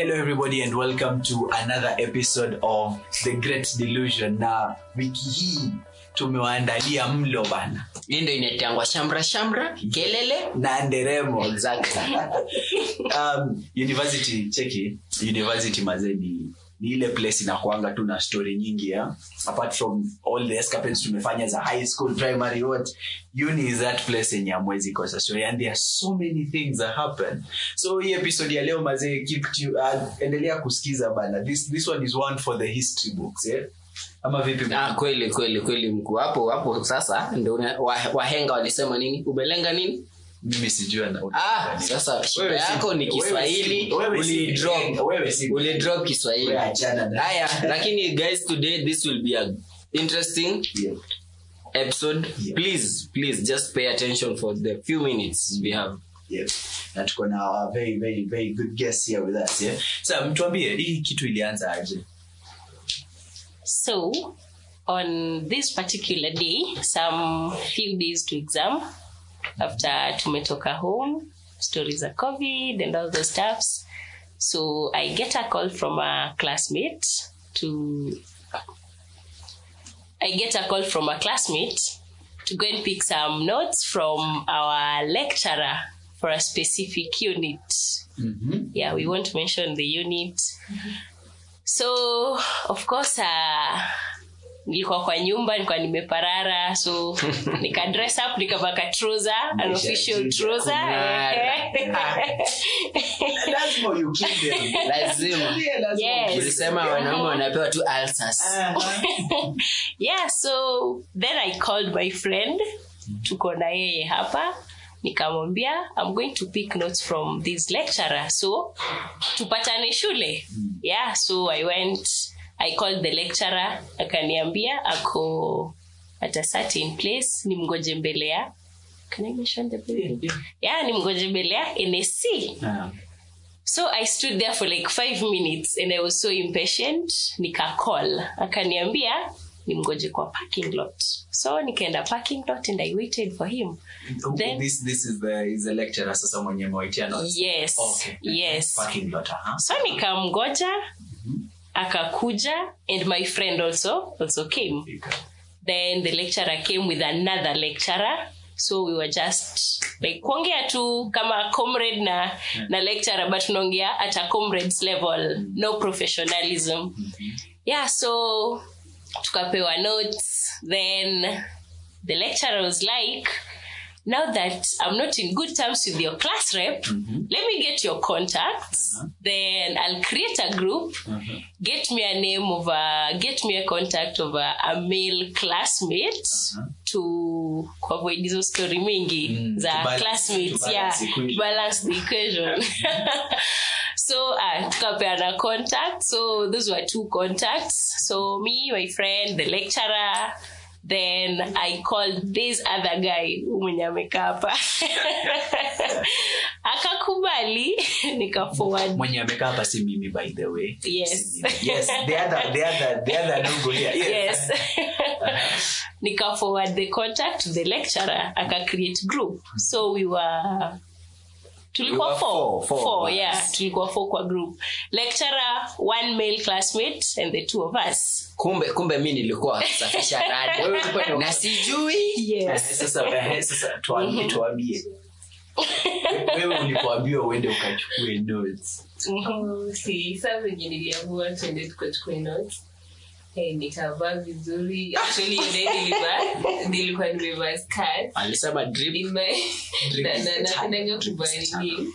hello everybody and welcome to another episode of the great delusion. Na wiki hii tumewaandalia mlo bana. Hii ndo inatangwa shamra shamra kelele. Na nderemo. Exactly. Um, university cheki university mazeni ni ile place inakuanga tu na story nyingi ya apart from all the escapades tumefanya za high school primary what? Uni is that place yenye amwezi kosa. So and there are so many things that happen. So hii episode ya leo mazee keep to, uh, endelea kusikiza bana. This, this one is one for the history books yeah? ama vipi ah, kweli kweli kweli mkuu. Hapo hapo sasa ndio wahenga walisema nini? Umelenga nini mimi sijui ah, sasa shida yako ni kiswahili ulidrop wewe si- ulidrop kiswahili haya lakini guys today this will be a interesting Yeah. episode Yeah. please please just pay attention for the few minutes we have Yeah. na tuko na very very very good guest here with us yeah? sa mtuambie hii kitu ilianza aje So, on this particular day, some few days to exam, after tumetoka home, stories of COVID and all those stuffs. So I get a call from a classmate to. I get a call from a classmate to go and pick some notes from our lecturer for a specific unit. mm-hmm. yeah we won't mention the unit so of course uh, nilikuwa kwa nyumba nilikuwa nimeparara so nika dress up nikavaka trouser an official trouser. lazima you kill them lazima Yes. ulisema wanaume wanapewa tu ulcers. Uh-huh. yeah so then i called my friend. Tuko na yeye hapa. Nikamwambia i'm going to pick notes from this lecturer. So tupatane shule. Yeah so i went i called the lecturer akaniambia ako at a certain place ni mgoje mbele ya can i mention the building yeah ni mgoje mbele ya nsc Yeah. so i stood there for like five minutes and i was so impatient nikacall akaniambia nimgoje kwa parking lot. So nikaenda parking lot and i waited for him. Then- this this is the is the lecturer sasa mwenye mwaitia notes yes okay yes. parking lot uh-huh. so nikamgoja akakuja and my friend also also came. Then the lecturer came with another lecturer. So we were just like kuongea tu kama comrade na na lecturer but tunaongea at a comrades level no professionalism. Mm-hmm. Yeah so tukapewa notes. Then the lecturer was like now that i'm not in good terms with your class rep let me get your contacts. Then i'll create a group. Get me a name of a get me a contact of a, a male classmate to kuavoid hizo story mingi Mm, za balance- classmates to yeah. balance equation. balance the equation. So I uh, tukapeana contact. So those were two contacts. So me my friend the lecturer then i called this other guy mwenye amekaa hapa akakubali nika forward mwenye amekaa hapa si mimi by the way. Yes. Yes the other the other the other ndugu here yes. Nika forward the contact to the lecturer aka create group. So we were tulikuwa four, four, four four, yeah. Tulikuwa four kwa group. Lecturer one male classmate and the two of us. Kumbe kumbe mi nilikuwa safisha na sijui. Sasa eh, sasa tuambie. Tuambie wewe ulipoambiwa uende ukachukue notes. Si saa venye niliamua tuende tukachukue notes Eh, nikavaa vizuri. Actually day nilivaa nilikuwa nimevaa skirt. Alisema drip. In my- Drip na- is na- the napendanga time. Drip kuvaa nini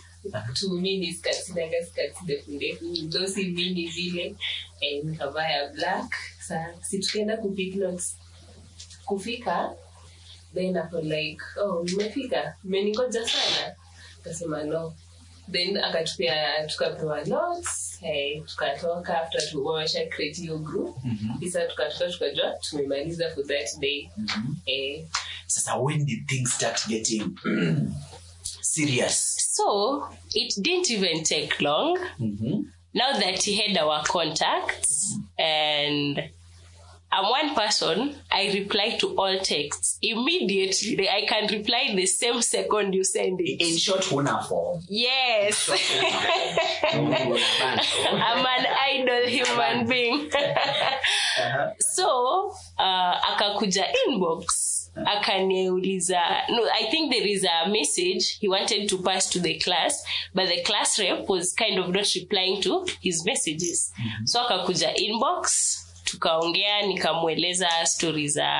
tu mini skirt sinanga skirt ndefu ndefu ndo mini zile. Nikavaa ya black. Sa si tukaenda kupick kufika then ako like oh nimefika mmeningoja sana. Kasema no then akatupia tukapewa notes hey, tukatoka after tuwasha create hiyo group. Isa tukatoka tukajua tumemaliza for that day. Eh, sasa when did things start getting serious? So it didn't even take long. Mm-hmm. now that he had our contacts and I'm one person, I reply to all texts. Immediately, I can reply the same second you send it. in short form Yes. I'm an idle human being. so, uh, akakuja inbox. akaniuliza no i think there is a message he wanted to pass to the class but the class rep was kind of not replying to his messages so akakuja inbox tukaongea nikamweleza stori za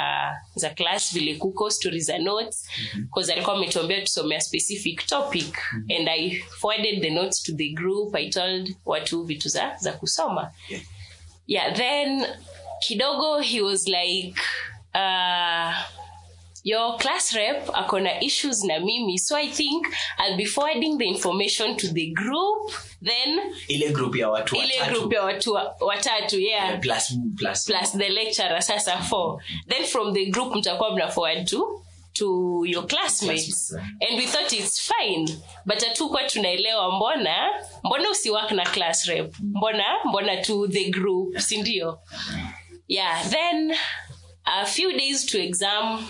za class vile kuko stori za notes. Bcause alikuwa ametuambia tusomea specific topic and i forwarded the notes to the group. I told watu vitu za, za kusoma. Yeah. yeah then kidogo he was like uh, your class rep akona issues na mimi. So i think i'll be forwarding the information to the group then ile group ya watu ile watatu. group ya watu wa- watatu yeah. Plus plus plus the lecturer sasa four. Then from the group mtakuwa mna forward to to your classmates. And we thought it's fine but hatukuwa tunaelewa mbona mbona usiwak na class rep? Mbona mbona tu the group sindio yeah then a few days to exam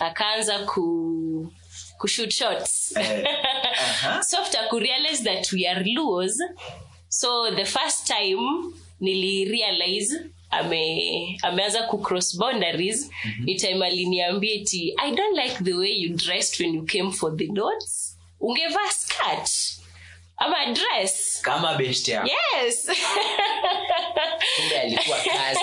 akaanza ku kushoot shots uh, uh-huh. so after kurealize that we are luos so the first time nilirealize ame ameanza kucross boundaries mm-hmm. ni time aliniambia ti i don't like the way you dressed when you came for the notes ungevaa skirt ama dress. Kama best yako yes. Alikuwa kazi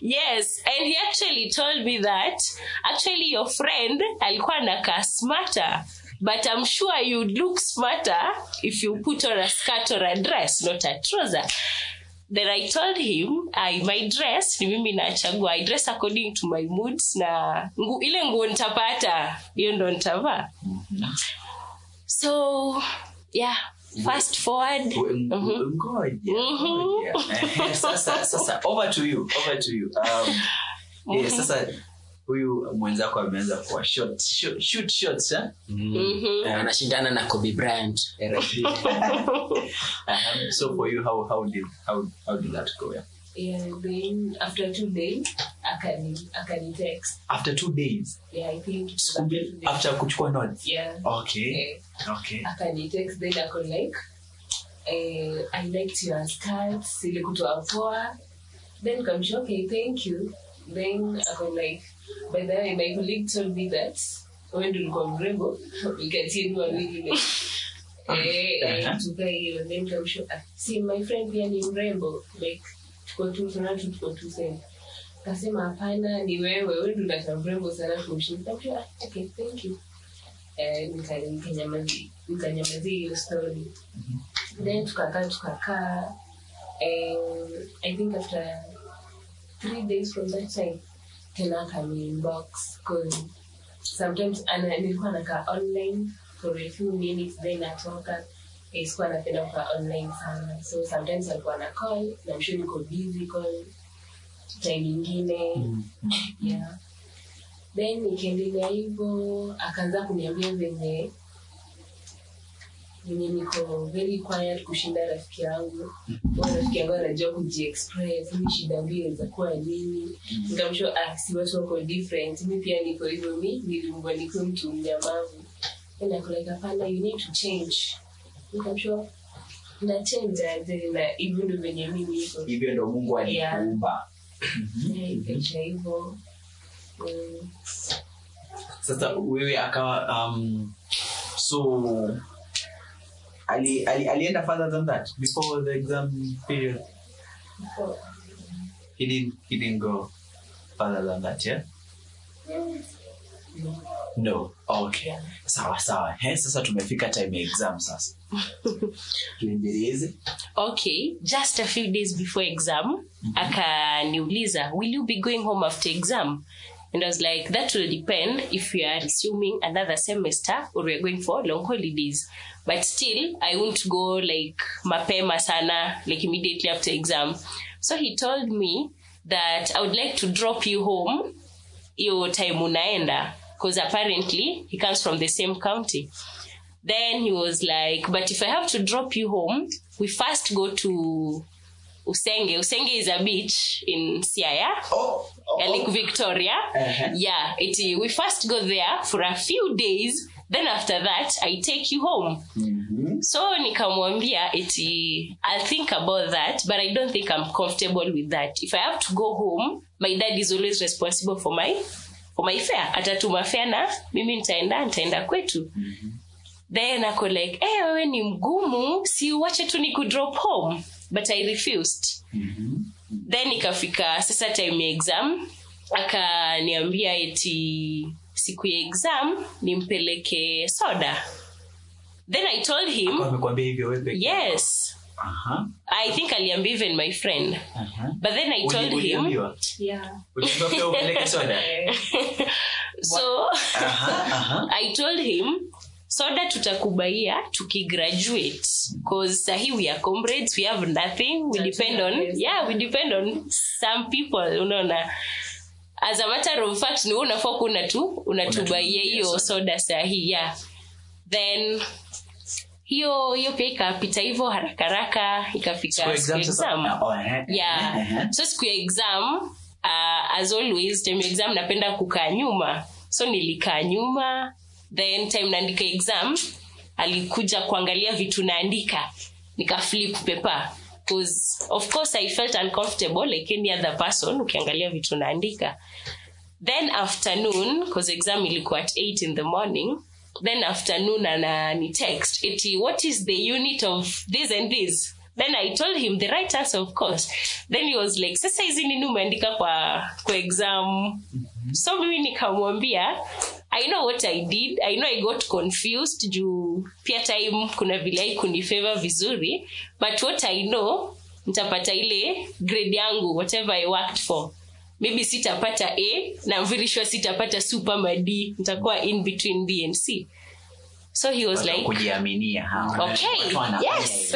yes. And he actually told me that actually your friend alikuwa anakaa smarter but i'm sure you'd look smarter if you put on a skirt or a dress not a trouser. Then i told him I, my dress ni mimi nachagua i dress according to my moods na ngu, ile nguo nitapata hiyo ndo nitavaa. Mm-hmm. So yeah fast forward. Ngoja, ngoja. Eh, sasa sasa over to you over to you. Um, eh, sasa huyu mwenzako ameanza kuwa short, short, shoot shots eh? Anashindana na kobe bryant. So for you how how did how how did that go yeah? Yeah, then after two days akani akani text. After two days? Yeah i think it was after two days. after kuchukua notes? Yeah. Okay. Yeah. okay. Akani text then ako like eh, i liked your skirt silikutoa poa then kamsha okay thank you. Then I ako like by the way my colleague told me that when you tulikuwa mrembo ikatieni wawili like eh, eh, Uh-huh. tukae hiyo then kamsha ah, si my friend pia ni mrembo. Like tuko tu tunatu tuko tu same. Kasema hapana ni wewe wewe ndio unaka mrembo sana kumshinda. Ah, okay thank you. Eh, nikanyamazi nikanyamazi- hiyo story. Then tukakaa tukakaa. Um, i think after three days from that time tena akaniinbox cause sometimes nilikuwa nakaa online for a few minutes then natoka Eh, sikuwa napenda kukaa online sana. So sometimes alikuwa na call namshu niko busy call time ingine. Yeah. Then ikiendelea hivyo akaanza kuniambia venye venye niko very quiet kushinda rafiki yangu. Rafiki yangu anajua kujiexpress mi shida mbio inaweza kuwa nini? Nikamsho ah, si watu wako different. Mi pia niko hivyo mi nilimbwa niko mtu mnyamavu. Then pana you need to change nikamsho nachenja na hivyo ndo venye mimi niko hivyo ndo mungu alikuumba. Yeah, ikaisha hivyo. Mm. sasa wewe akawa um, so ali, ali, alienda further than that? Before the exam period? He didn't, he didn't go further than that yeah no. Okay. Sawa sawa. He, sasa tumefika time ya exam sasa. Tuendeleze. Okay just a few days before exam akaniuliza will you be going home after exam? And i was like that will depend if you are resuming another semester or we are going for long holidays. But still i won't go like mapema sana like immediately after exam. So he told me that i would like to drop you home your time unaenda because apparently he comes from the same county. Then he was like but if i have to drop you home we first go to usenge. Usenge is a beach in siaya Oh, oh, ya lake victoria. Uh-huh. yeah it, we first go there for a few days. Then after that i take you home. Mhm. so nikamwambia i'll think about that but i don't think i'm comfortable with that. If i have to go home my dad is always responsible for my for my atatuma fare na mimi nitaenda nitaenda kwetu. Then ako like eh wewe ni mgumu si uache tu ni kudrop home. But i refused. Then ikafika sasa time ya exam akaniambia eti siku ya exam nimpeleke soda. Then i told him yes Aha, i think aliambia even my friend. Aha. but then i told Uli- him. uliambiwa? yeah. Uh-huh, so Aha, aha. i told him soda tutakubaia tukigraduate. Cause sahi we are comrades we have nothing. We That's depend on yeah we depend on some people unaona. As a matter of fact ni unafaa kuna tu unatubaia hiyo soda sahi yeah. Then hiyo hiyo pia ikapita hivyo haraka haraka ikafika Siku ya siku ya exam exam. Oh, eh, yeah. eh, eh. so siku ya exam uh, as always time exam napenda kukaa nyuma. So nilikaa nyuma then time naandika exam alikuja kuangalia vitu naandika. Nikaflip pepa of course i felt uncomfortable like any other person ukiangalia vitu naandika. Then afternoon cause exam ilikuwa at 8 in the morning then afternoon ana ni text iti what is the unit of this and this? Then i told him the right answer of course. Then he was like sasa hizi nini umeandika kwa kwa exam? So mimi nikamwambia i know what i did. I know i got confused. Juu pia time kuna vile aikunifeva vizuri. But what i know nitapata ile grade yangu whatever i worked for maybe sitapata a na I'm very sure sitapata super ma d nitakuwa in between b and c so he was like kujiaminia. Okay, yes.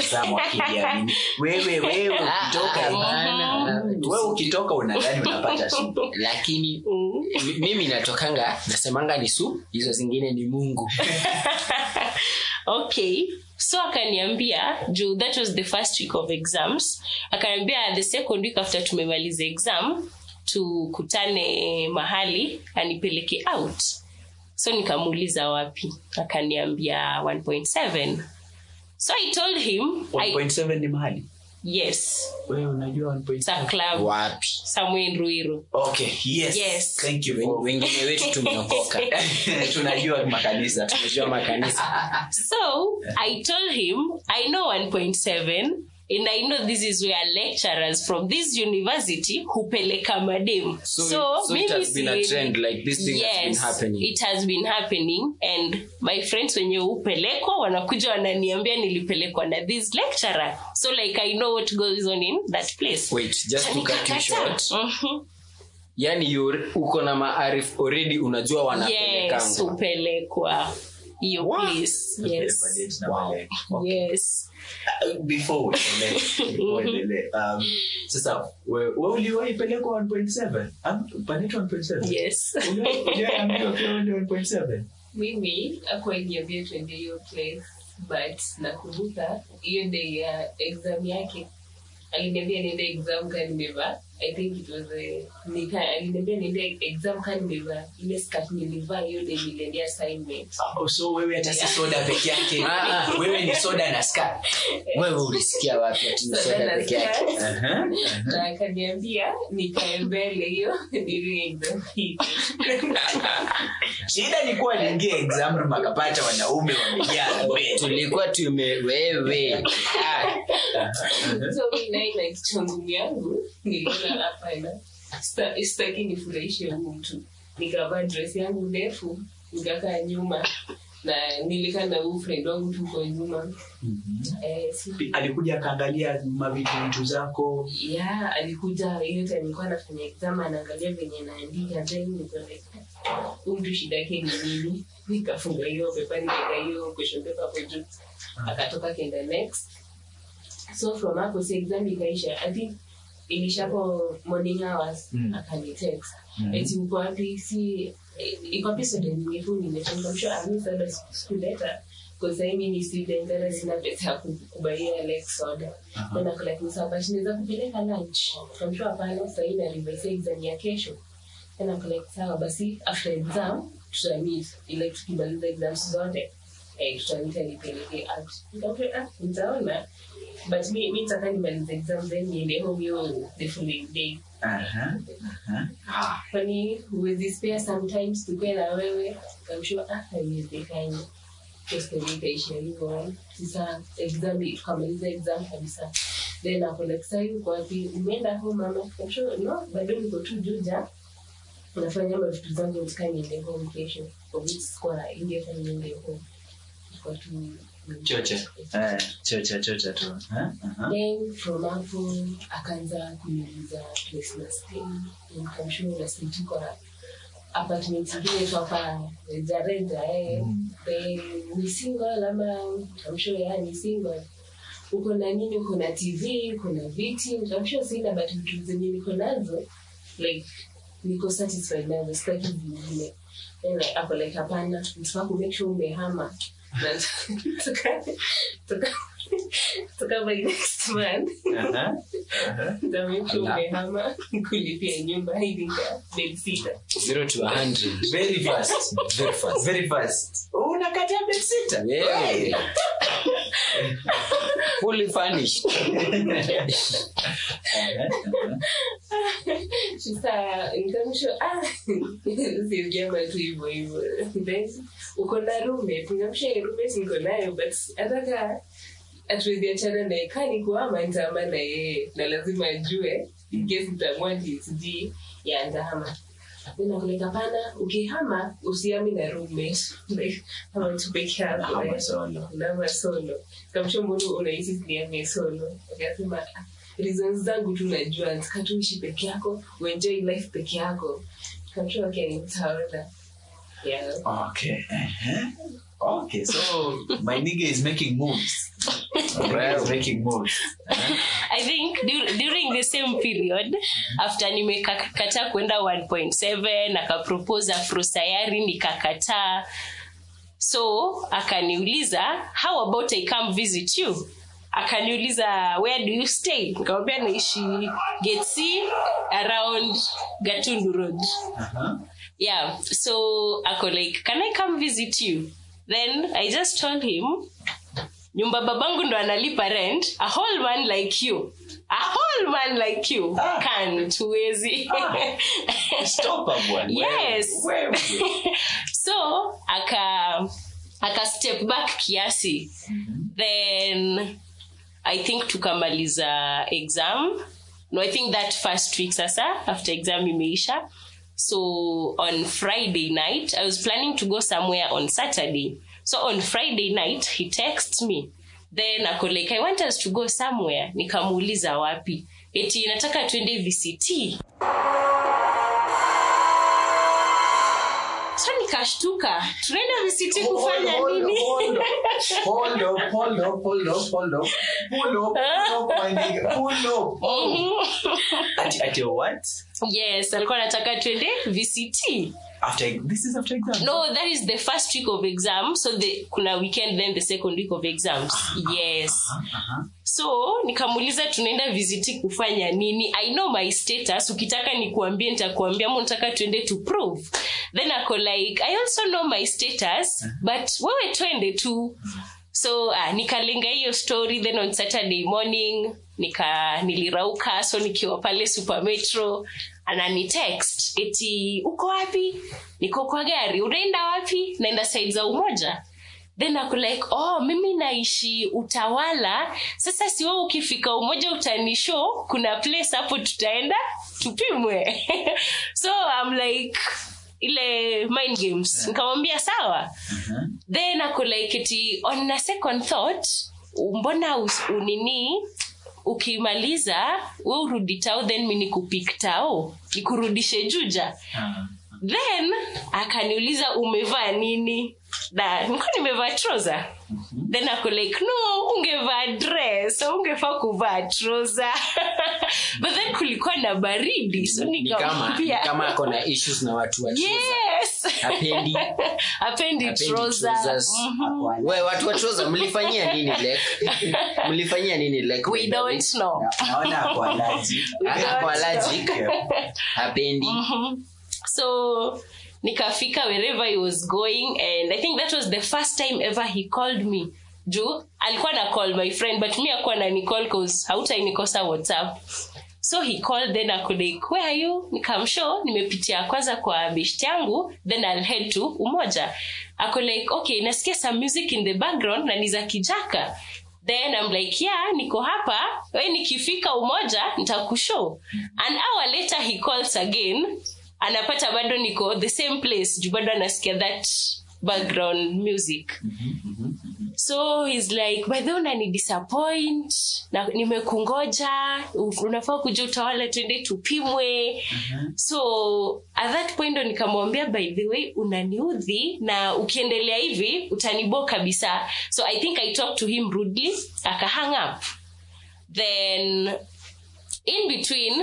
wewe wewe ukitoka wewe ukitoka unadhani unapata super. lakini mm. mimi natokanga nasemanga ni su hizo zingine ni mungu okay so akaniambia juu that was the first week of exams akaniambia the second week after tumemaliza exam tukutane mahali anipeleke out. So nikamuuliza wapi? Akaniambia 1.7 so i told him I, 1.7 ni mahali? Yes. Wewe unajua 1.7 club. Wapi? Somewhere in ruiru. Okay yes, Yes. thank you. Wengine wetu tumeokoka. Tunajua makanisa. Tunajua makanisa. So I told him I know 1.7 and I know this is where lecturers from this university hupeleka madem. So so it has been a trend, like this thing has been happening. It has been happening and my friends wenye hupelekwa wanakuja wananiambia nilipelekwa na this lecturer. So like I know what goes on in that place. wait just to cut you short mm-hmm yani uko na maarif already unajua Yes, wanapelekanga hupelekwa What? place. Yes. Wow. Yes. before uendelee, uendelee, um, sasa we- we uliwahi pelekwa 1.7 Am- panaitwa 1.7 Yes. Uliwahi- uliwahi ambiwa pia wewe ndio 1.7 mimi akuainiambia tuende hiyo place but nakumbuka hiyo day ya exam yake aliniambia niende exam ka nimevaa i think it was a, nika aliniambia niende exam ka nimevaa ile skirt nilivaa hiyo day niliendea assignment. Oh, so wewe hata si soda peke yake. Ah, ah. wewe ni soda na ska wewe ulisikia wapi ati ni soda Soda peke yake? skirt. na akaniambia nikae mbele hiyo ndio exam shida ni kuwa aliingia exam room akapata wanaume wamejaa mbele. tulikuwa tume wewe. Ah, so mi naye na yangu niliona hapana sta- sitaki nifurahishe huu mtu. Nikavaa dress yangu ndefu nikakaa nyuma na nilikaa na huu friend wangu tuko nyuma. Eh, alikuja akaangalia mavitu zako? Ya alikuja hiyo time nilikuwa nafanya exam anaangalia venye naandika huyu mtu shida yake ni nini? Nikafunga hiyo pepa nikaeka hiyo question paper hapo juu. Akatoka kenda next. So from hapo si exam ikaisha i think ilishapo morning hours Mm. akanitext Mm. eti uko wapi? Si iko wapi student nimefu nimefungwa msho ami soda sikuleta kwa sahi ni student tena sina pesa ya kubaia like soda. Maana uh -huh. like msa but naweza kupeleka lunch. Kamshua hapana sahi na revise exam ya kesho. Tena like sawa. Basi after exam tutamit ile tukimaliza exams zote. eh, out nikamwambia ah nitaona. But mi mi nitaka nimalize exam then niende home hiyo the following day Aha, aha. Ah, kwani huwezi spare sometimes tukue na wewe. Kamshua ah haiwezekani ikaishia hivyo sasa exam tukamaliza exam kabisa. Then ako like sasa yuko wapi umeenda home mama. Kamshua no bado niko tu juja nafanya mavitu zangu nataka home kesho. For which sikuwa ingefanya niende home. Nilikuwa tu chocha. Eh, chocha chocha tu. Then from hapo akaanza kuniuliza place na stay na stay tu kwa apartment ingine tu hapa rejareja eh. Eh, ni single ama nikamshua ya ni single. Uko na nini? Uko na tv kuna na viti. Nikamshua sina but vitu zenye niko nazo like niko satisfied nazo. Sitaki vingine Then like, ako like hapana. Nitaka sure umehama na tuka tuka tuka by next month. Umehama kulipia nyumba hivinga bedsita zero to a hundred. Very fast. Very fast. Very fast. Unakatia bedsitter? Yeah. Fully furnished. Nikamsho siujama tu hivo then uko na rume nikamsha rume niko nayo but ataka hatuwezi achana naye. Kaa nikuama ntaama na yeye na lazima ajue incase ntamua sijui ya ntahama nakuleka pana ukihama usiami na rume like ama tu peke yako Hama eh. solo. unama solo kamsho mbona unahisi siniame solo akasema "Ah, reasons zangu tu najua nataka tu ishi peke yako uenjoy life peke yako kamsho akanitaona yeah. Okay. Uh-huh. Okay, so my nigga is making moves. My nigga is making moves. Uh-huh. i think dur- during the same period after nimekakataa kwenda 1.7 akapropose afrosayari nikakataa so akaniuliza how about i come visit you? Akaniuliza where do you stay? Nikamwambia naishi getsi around gatundu road. Uh-huh. yeah so ako like can i come visit you? Then i just told him nyumba babangu ndo analipa rent a whole man like you a whole man like you Ah. can't huwezi Stop up one. yes. Wewe, wewe. so aka aka step back kiasi. Then i think to tukamaliza exam. No i think that first week sasa after exam imeisha. So on friday night i was planning to go somewhere on saturday. So on friday night he texts me then ako like i want us to go somewhere. Nikamuuliza wapi? Eti nataka twende vct so nikashtuka. Tunaenda vct kufanya nini? yes alikuwa nataka twende vct After this is after exam. no that is the first week of exam. So the kuna weekend then the second week of exams. Yes. Uh-huh. so nikamuuliza tunaenda vct kufanya nini? I know my status. Ukitaka nikuambie nitakuambia. Ama unataka tuende to prove. Then ako like i also know my status but wewe twende tu. So uh, nikalenga hiyo story then on saturday morning nika nilirauka. So nikiwa pale supermetro anani text eti uko wapi? Niko kwa gari. Unaenda wapi? Naenda side za umoja. Then ako like oh mimi naishi utawala. Sasa siwe ukifika umoja utanisho kuna place hapo tutaenda tupimwe. So I'm like ile mind games. Nikamwambia sawa. Uh-huh. then ako like eti on a second thought mbona unini ukimaliza we urudi tao then mi nikupik tao nikurudishe juja. Uh, then akaniuliza umevaa nini? Da nilikuwa nimevaa troza then ako like no ungevaa dress. So ungefaa kuvaa troza but then kulikuwa na baridi so ni kama ni nikamwambia. kama ako na issues na watu wa yes. Hapendi. hapendi Hapendi trouser. trousers. We watu wa trouser mlifanyia nini lek mlifanyia nini lek we don't know. Naona ako allergic. ako allergic? Yeah. hapendi so nikafika wherever he was going and i think that was the first time ever he called me. Juu alikuwa na call my friend but mi akuwa na nicall cause hautainikosa whatsapp. So he called then akulike where are you? Nikamshow nimepitia kwanza kwa bisht yangu then I'll head to umoja. Akolike okay nasikia some music in the background na ni za kijaka. Then I'm like yeah niko hapa. We nikifika umoja nitakushow. An hour later he calls again anapata bado niko the same place juu bado anasikia that background music. So he's like by the unani disappoint. Na nimekungoja. Unafaa kuja utawala twende tupimwe. So at that point ndo nikamwambia by the way unaniudhi na ukiendelea hivi utanibo kabisa. So i think i talked to him rudely. Akahang up. Then in between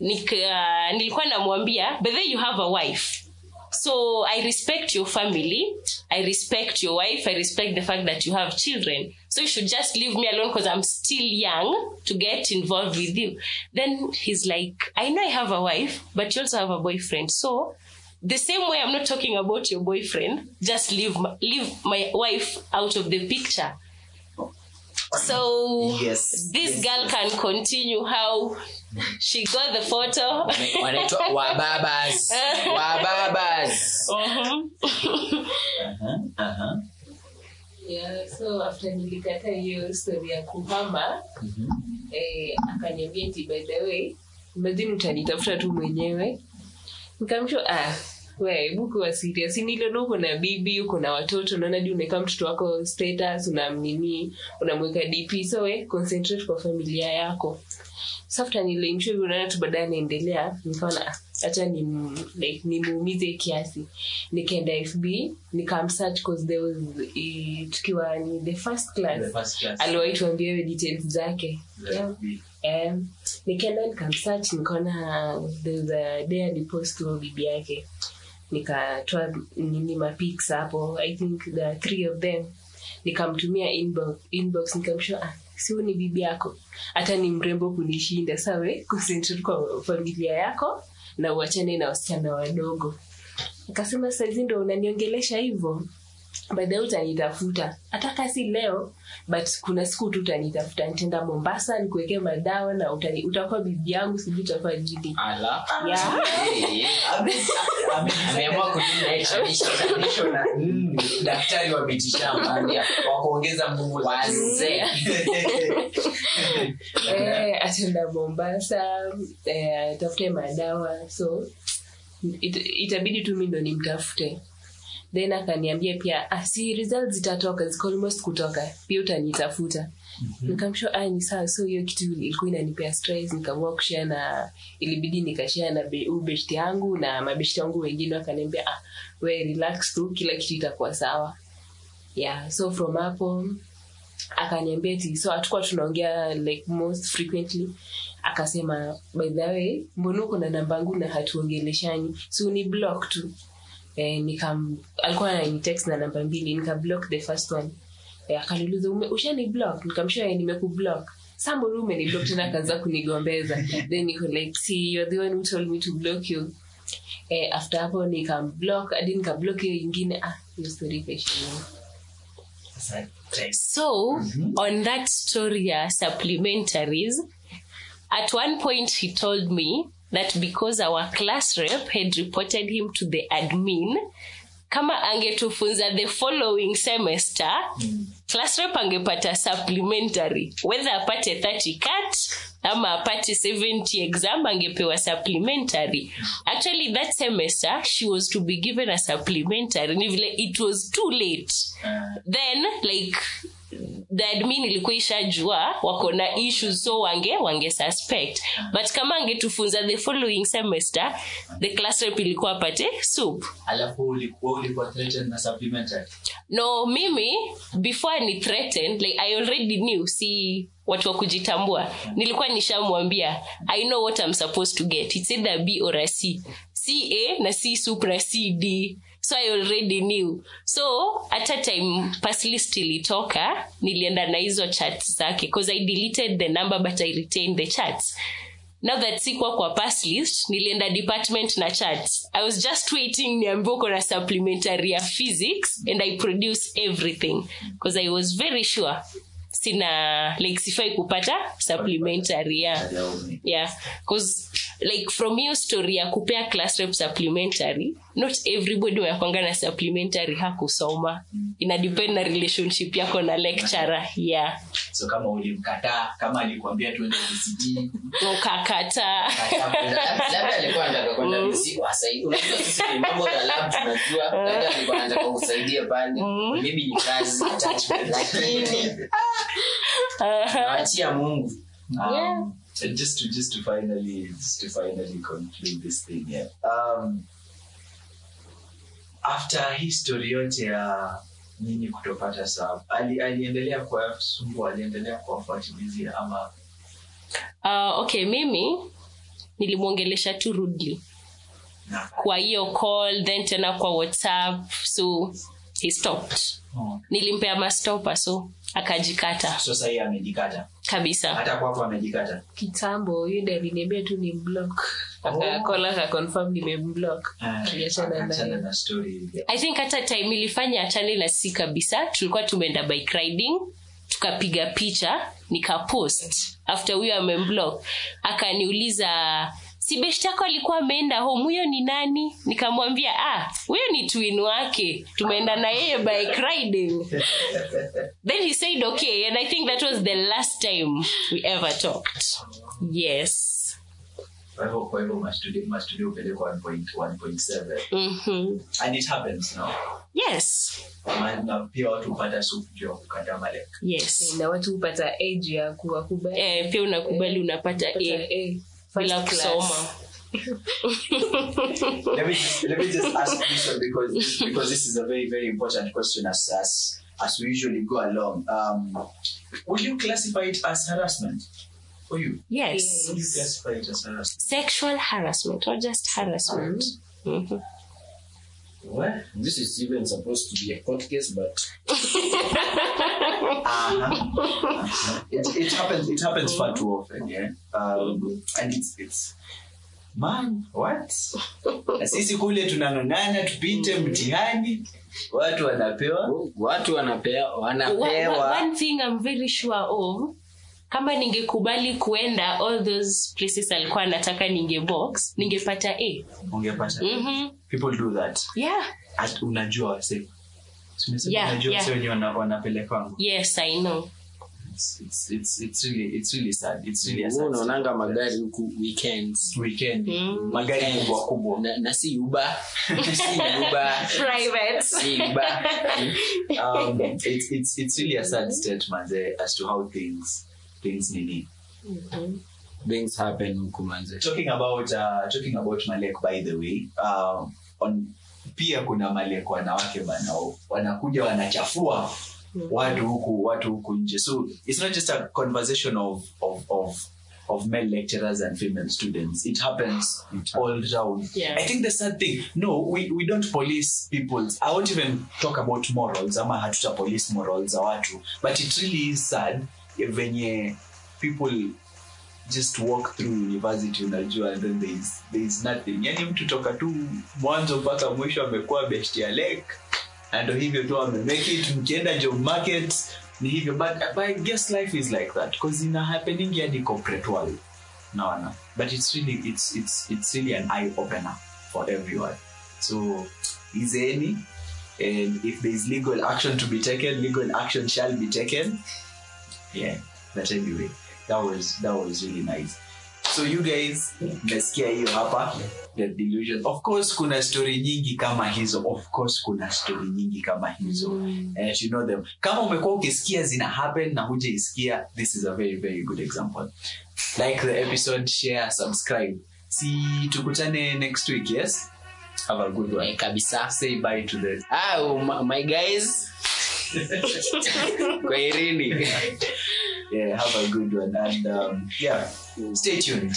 nika, uh, nilikuwa namwambia but then you have a wife. So i respect your family i respect your wife i respect the fact that you have children. So you should just leave me alone because i'm still young to get involved with you. Then he's like i know i have a wife but you also have a boyfriend. So the same way i'm not talking about your boyfriend just leave my, leave my wife out of the picture. So Yes. this Yes, girl can continue how she got the photo. Wanaitwa wababas. Wababas. Mhm. Aha, aha. yeah, so after nilikata hiyo story ya kuhama eh, akaniambia ti by the way imagine utanitafuta tu mwenyewe. Nikamsho ah we hebu kuwa serious. Niliona uko na bibi uko na watoto naona juu unaweka mtoto wako status unamnini unamweka dp so we concentrate kwa familia yako so after unaona tu baadaye anaendelea nikaona hacha ni like nimuumize kiasi. Nikaenda fb nikamsearch cause there was eh, tukiwa ni the first class. The first class. aliwahi tuambia hiyo details zake. Yeah. Um, nikaenda nikamsearch nikaona there's a day alipost bibi yake. Nikatoa nini mapics hapo. I think the three of them nikamtumia inbox, nikamshua ah, sio ni bibi yako. Hata ni mrembo kunishinda. Sawe concentrate kwa familia yako na uachane na wasichana wadogo. Akasema saizi ndo unaniongelesha hivyo baadaye utanitafuta. Hata kasi leo but kuna siku tu utanitafuta. Nitaenda mombasa nikuwekee madawa na utani, utakuwa bibi yangu sijui utakuwa jidi Ala. yeah. Ame- ame- ameamua kutunda exhibition na daktari wa mitishamba wa nguvu. Wazee. Eh, ataenda mombasa eh, atafute madawa. So it, itabidi tu mi ndo nimtafute then akaniambia pia ah, si results zitatoka ziko almost kutoka. Pia utanitafuta. Nikamshua ah, ni sawa. So hiyo kitu ilikuwa inanipea stress nikaamua kushare na ilibidi nikashare na ubeshti yangu na mabeshti wangu wengine wakaniambia ah, we relax tu kila kitu itakuwa sawa. Yeah so from hapo akaniambia ti so hatukuwa tunaongea like most frequently. Akasema by the way mbona uko na namba yangu na hatuongeleshani? So ni block tu eh, nikam alikuwa ananitext na namba mbili nikablock the first one. Eh, akaniuliza ushani block? Nikamshua nimekublock sa umeniblock tena akaanza kunigombeza. Then niko like see you're the one who told me to block you. Eh, after hapo nikamblock hadi nikablock hiyo ingine. Ah hiyo story ikaishia so on that story ya supplementaries at one point he told me that because our class rep had reported him to the admin kama angetufunza the following semester class rep angepata supplementary. Whether apate 30 cut ama apate 70 exam angepewa supplementary. Actually that semester she was to be given a supplementary. Ni vile it was too late. Ah. Then like admin ilikuwa ishajua wako na issues so wange wange suspect. But kama angetufunza the following semester the class rep ilikuwa apate soup. Alafu ulikuwa ulikuwa threatened na supplementary no mimi before ni threatened like i already knew see watu wa kujitambua. Nilikuwa nishamwambia i know what i'm supposed to get. It's either b or a c ca na c supra cd so i already knew. So hata time paslist ilitoka. Nilienda na hizo chats zake bcause i deleted the number but i retained the chats. Now that sikuwa kwa paslist nilienda department na charts i was just waiting niambia uko na supplementary ya physics and i produce everything. Because i was very sure sina like sifai kupata supplementary yeah. Yeah. Because like from hiyo story ya kupea class rep supplementary not everybody wakwanga na supplementary hakusoma. Ina depend na relationship yako na lecturer yeah. So kama ulimkataa kama alikuambia tuende VCT, ukakata. Labda alikuwa anataka kwenda misi wasaidi unajua sisi ni mambo ya lab tunajua labda alikuwa anataka usaidie pale. Maybe ni kazi lakini. Naachia mungu. Um, and just to just to finally just to finally conclude this thing yeah. um, after history yote ya nini kutopata sababu ali, aliendelea kuwasumbua aliendelea kuwafuatilizia ama? Uh, okay mimi nilimwongelesha tu rudely kwa hiyo call then tena kwa whatsapp so he stopped oh. nilimpea mastopa so akajikata. So sahii amejikata? Kabisa. Hata kwako amejikata? Kitambo yule aliniambia tu ni block akakola kaconfirm nimemblock Aliachana naye. Achana na story i think hata time ilifanya achane na si kabisa. Tulikuwa tumeenda bike riding tukapiga picha nikapost. After huyo amemblock akaniuliza si yako alikuwa ameenda home huyo ni nani? Nikamwambia ah huyo ni twin wake. Tumeenda na yeye bike riding then he said okay and i think that was the last time we ever talked. Yes. Kwa hivyo mastudio mastudio upelekwa 1.1.7 mm-hmm. and it happens now. Yes. Na pia watu hupata supu ya kukata malek. Yes. Na watu hupata age ya kuwakubali eh, pia unakubali unapata a bila kusoma let me just, let me just ask this one because because this is a very very important question as as as we usually go along. Um, would you classify it as harassment for you? yes Would you classify it as harassment? sexual harassment or just harassment Mhm. What? this is even supposed to be a court case but Uh-huh. it, it happens. It happens far too often. Yeah. Um, and it's it's man what? Na sisi kule tunang'ang'ana tupite mtihani, watu wanapewa watu wanapea One- wanapewa one thing I'm very sure of kama ningekubali kuenda all those places alikuwa anataka ningebox ningepata a ungepata. mm-hmm. People do that. yeah At- unajua wase Yeah, unajua yeah. wase wenye wana- wanapelekwangu yes i know It's- it's- it's- it's really- it's really sad. It's really a Wewe sad unaonanga magari huku weekends Weekend. Mm. magari Weekends. kubwa kubwa na, na si uba si uba private si uba um, it's, it's, it's really a sad state manze as to how things things nini? Things happen huku manze talking about uh, talking about malek by the way um, on pia kuna malek wanawake bana wanakuja wanachafua watu huku watu huku nje. So it's not just a conversation of of of of male lecturers and female students. It happens all round. Yeah. i think the sad thing no we, we don't police people. i won't even talk about morals I'm a hatuta police morals watu but it really is sad venye people just walk through university unajua then there is, there nothing. Yani mtu toka tu mwanzo mpaka mwisho amekuwa best ya na ndo hivyo tu amemake it. Mkienda job market ni hivyo. But, but i guess life is like that because ina happening hadi corporate world. Naona. But it's really it's, it's, it's really an eye opener for everyone. So izeni and if there is legal action to be taken legal action shall be taken yeah but anyway that was that was really nice. So you guys mmesikia hiyo hapa the delusion. Of course kuna story nyingi kama hizo. Of course kuna story nyingi kama hizo. And you know them. Kama umekuwa ukisikia zina happen na hujaisikia this is a very very good example. Like the episode share subscribe. Si tukutane next week yes? Have a good one. Eh, kabisa. Say bye to the ah, oh, my guys kwa irini yeah have a good one and um, yeah stay tuned